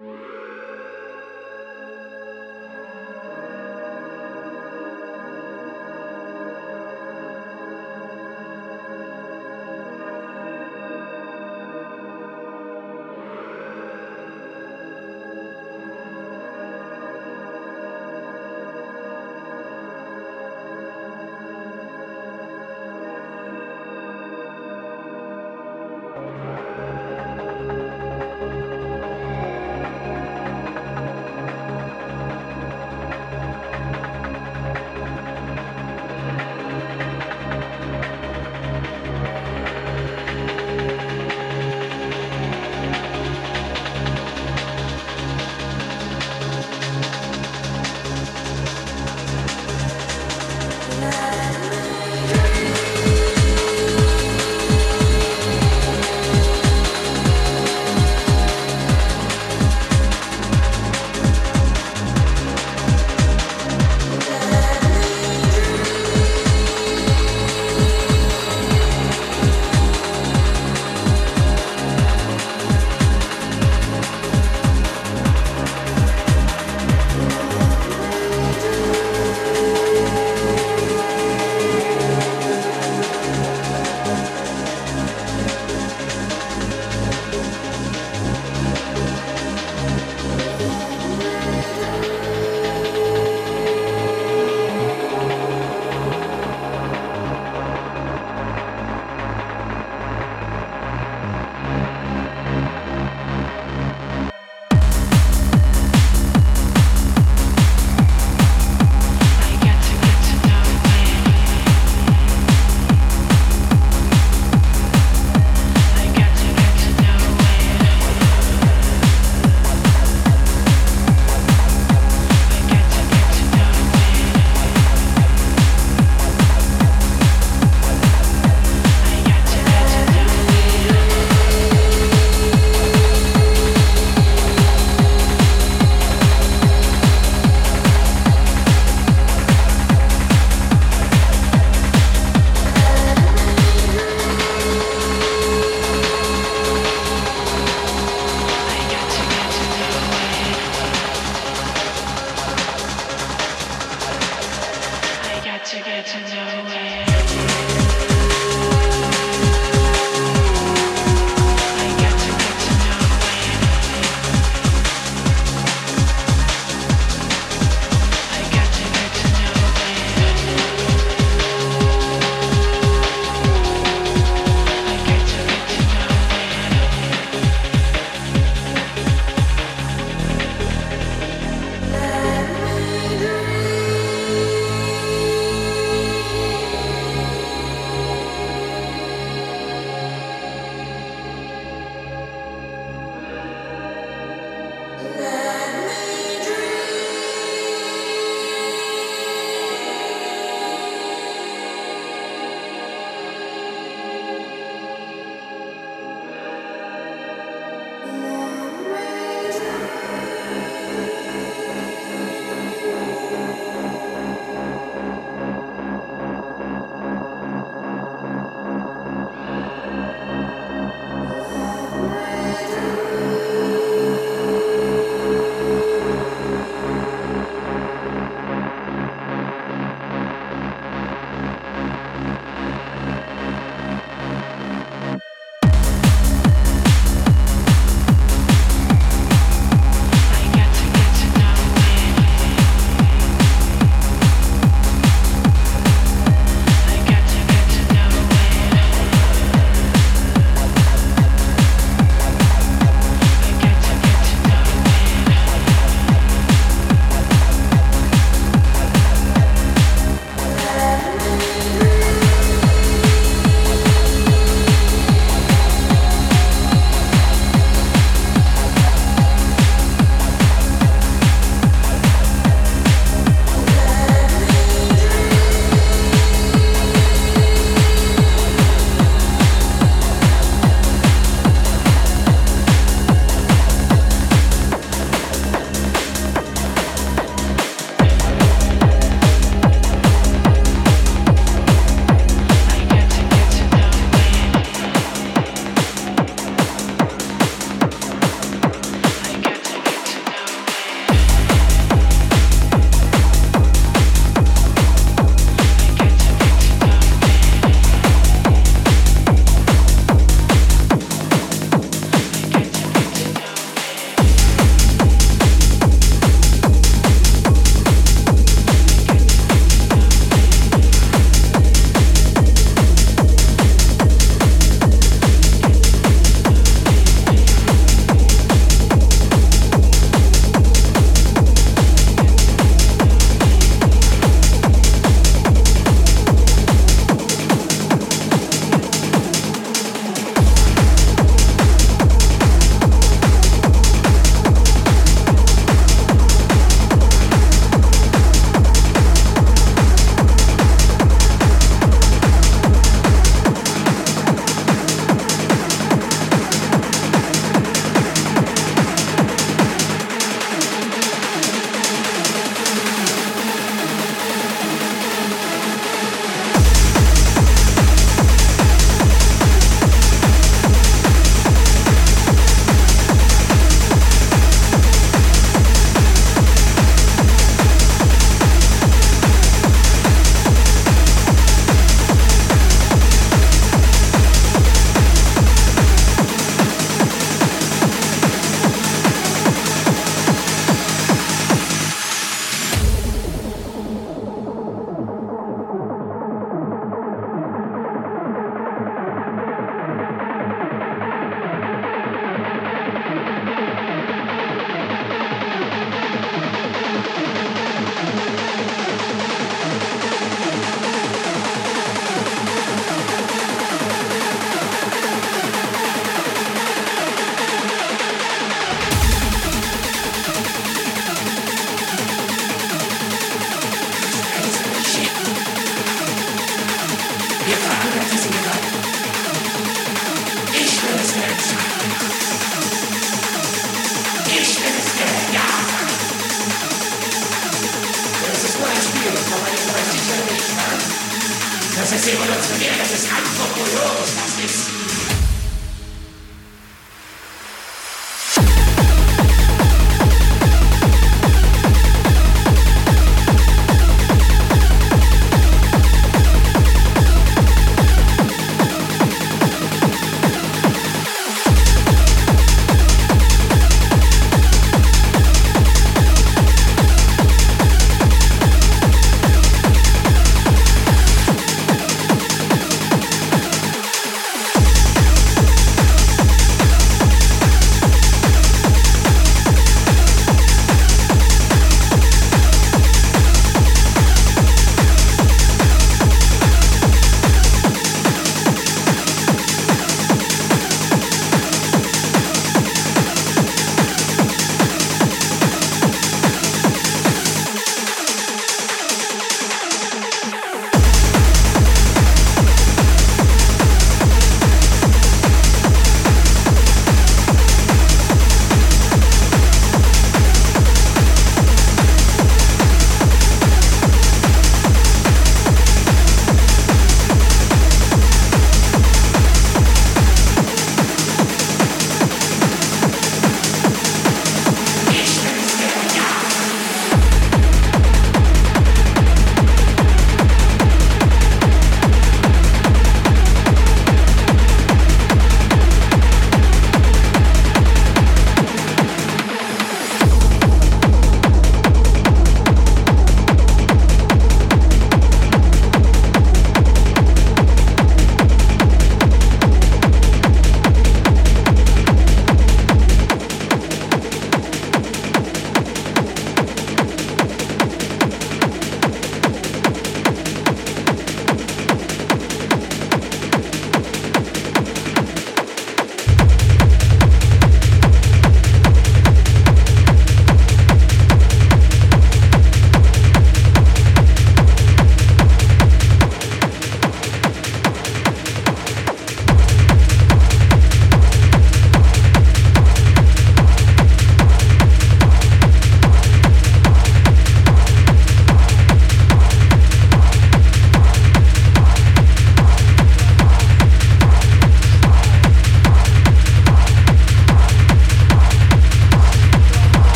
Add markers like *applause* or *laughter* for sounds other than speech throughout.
you *laughs*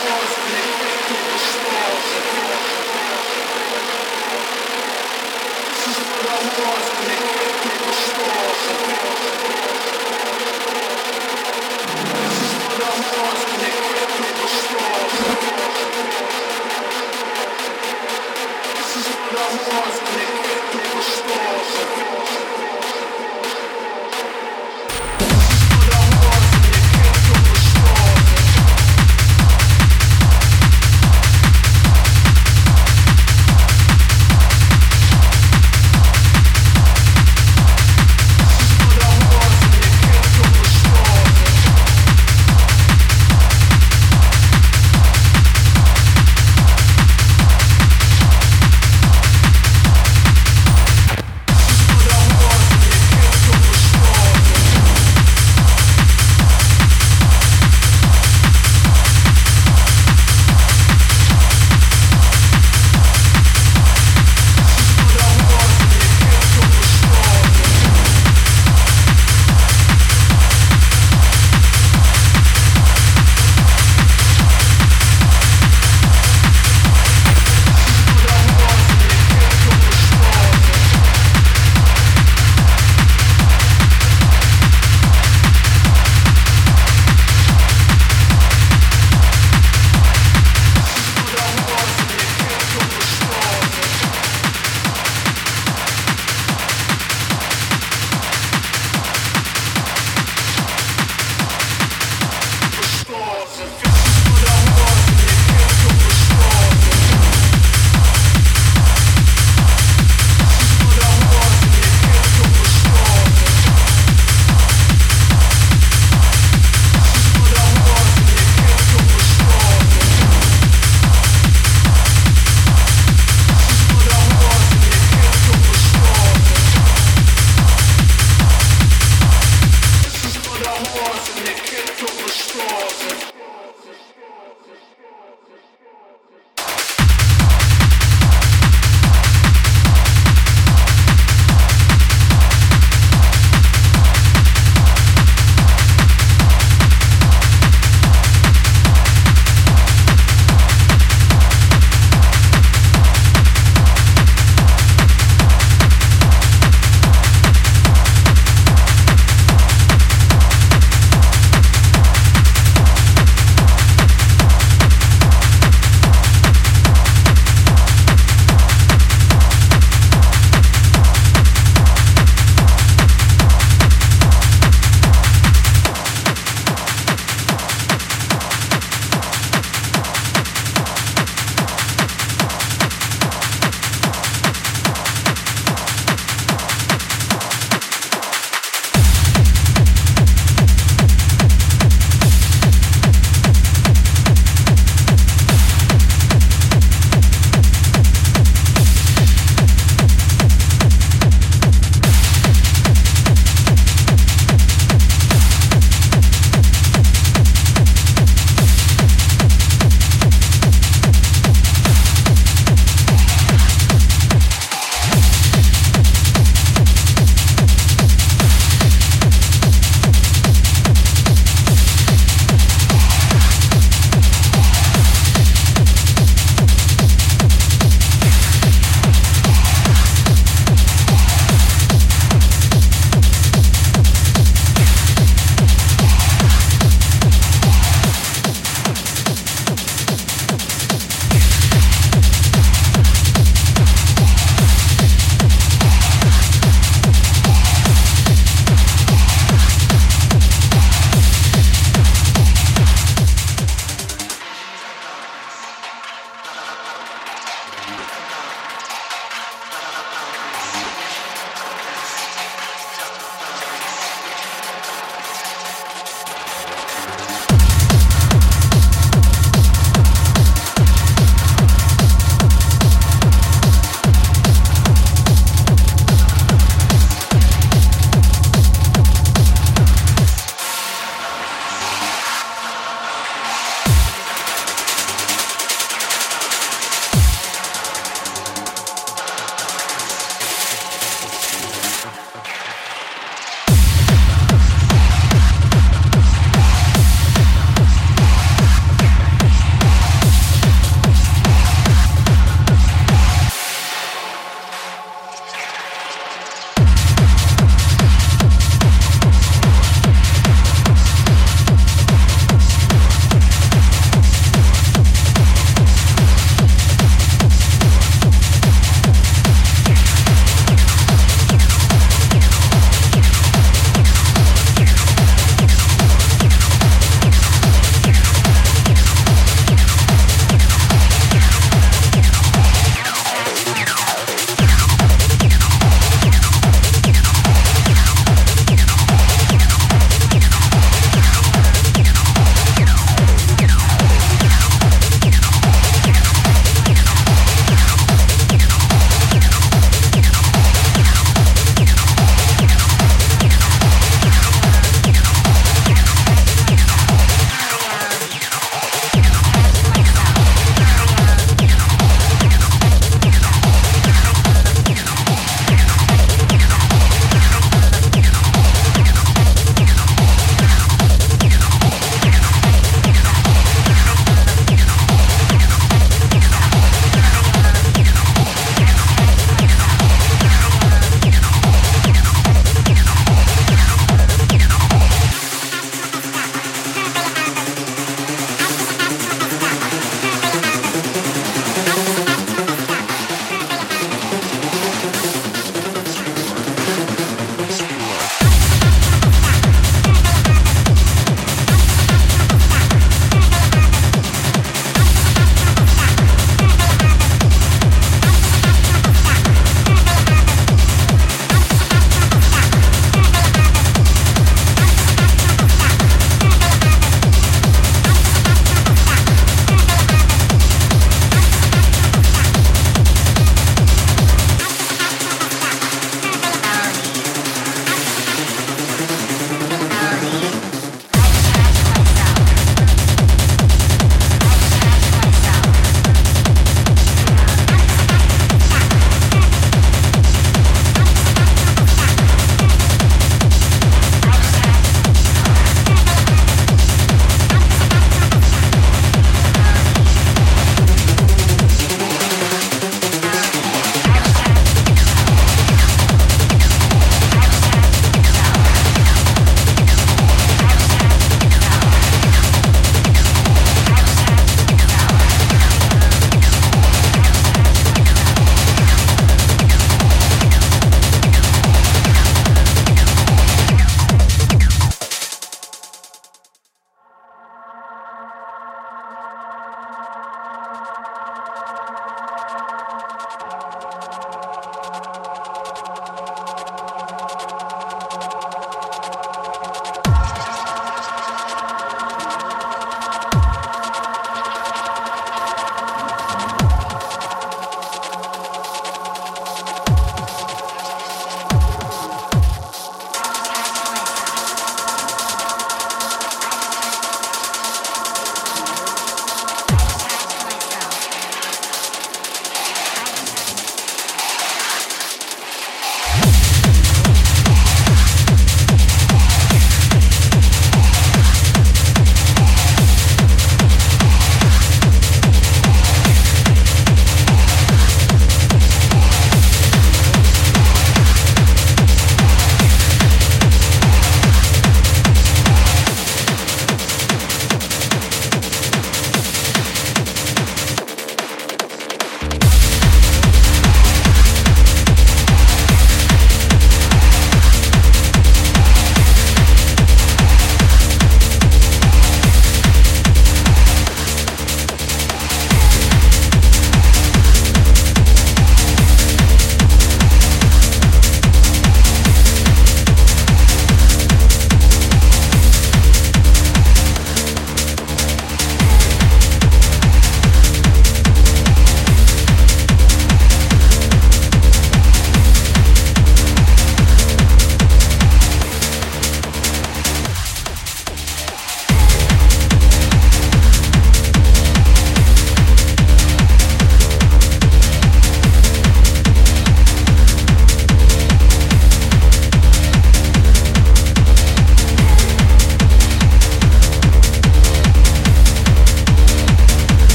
This is what I want, nigga, nigga, stars, nigga.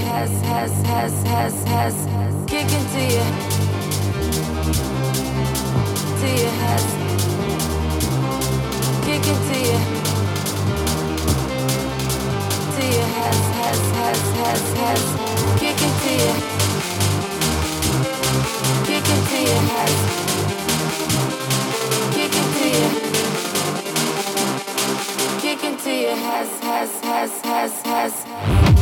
Has, has, has, has, has, kick into you, to your has, kick into you, to your has, has, has, has, has, kick into you, kick into your has, kick into you, kick into your has, has, has, has, has.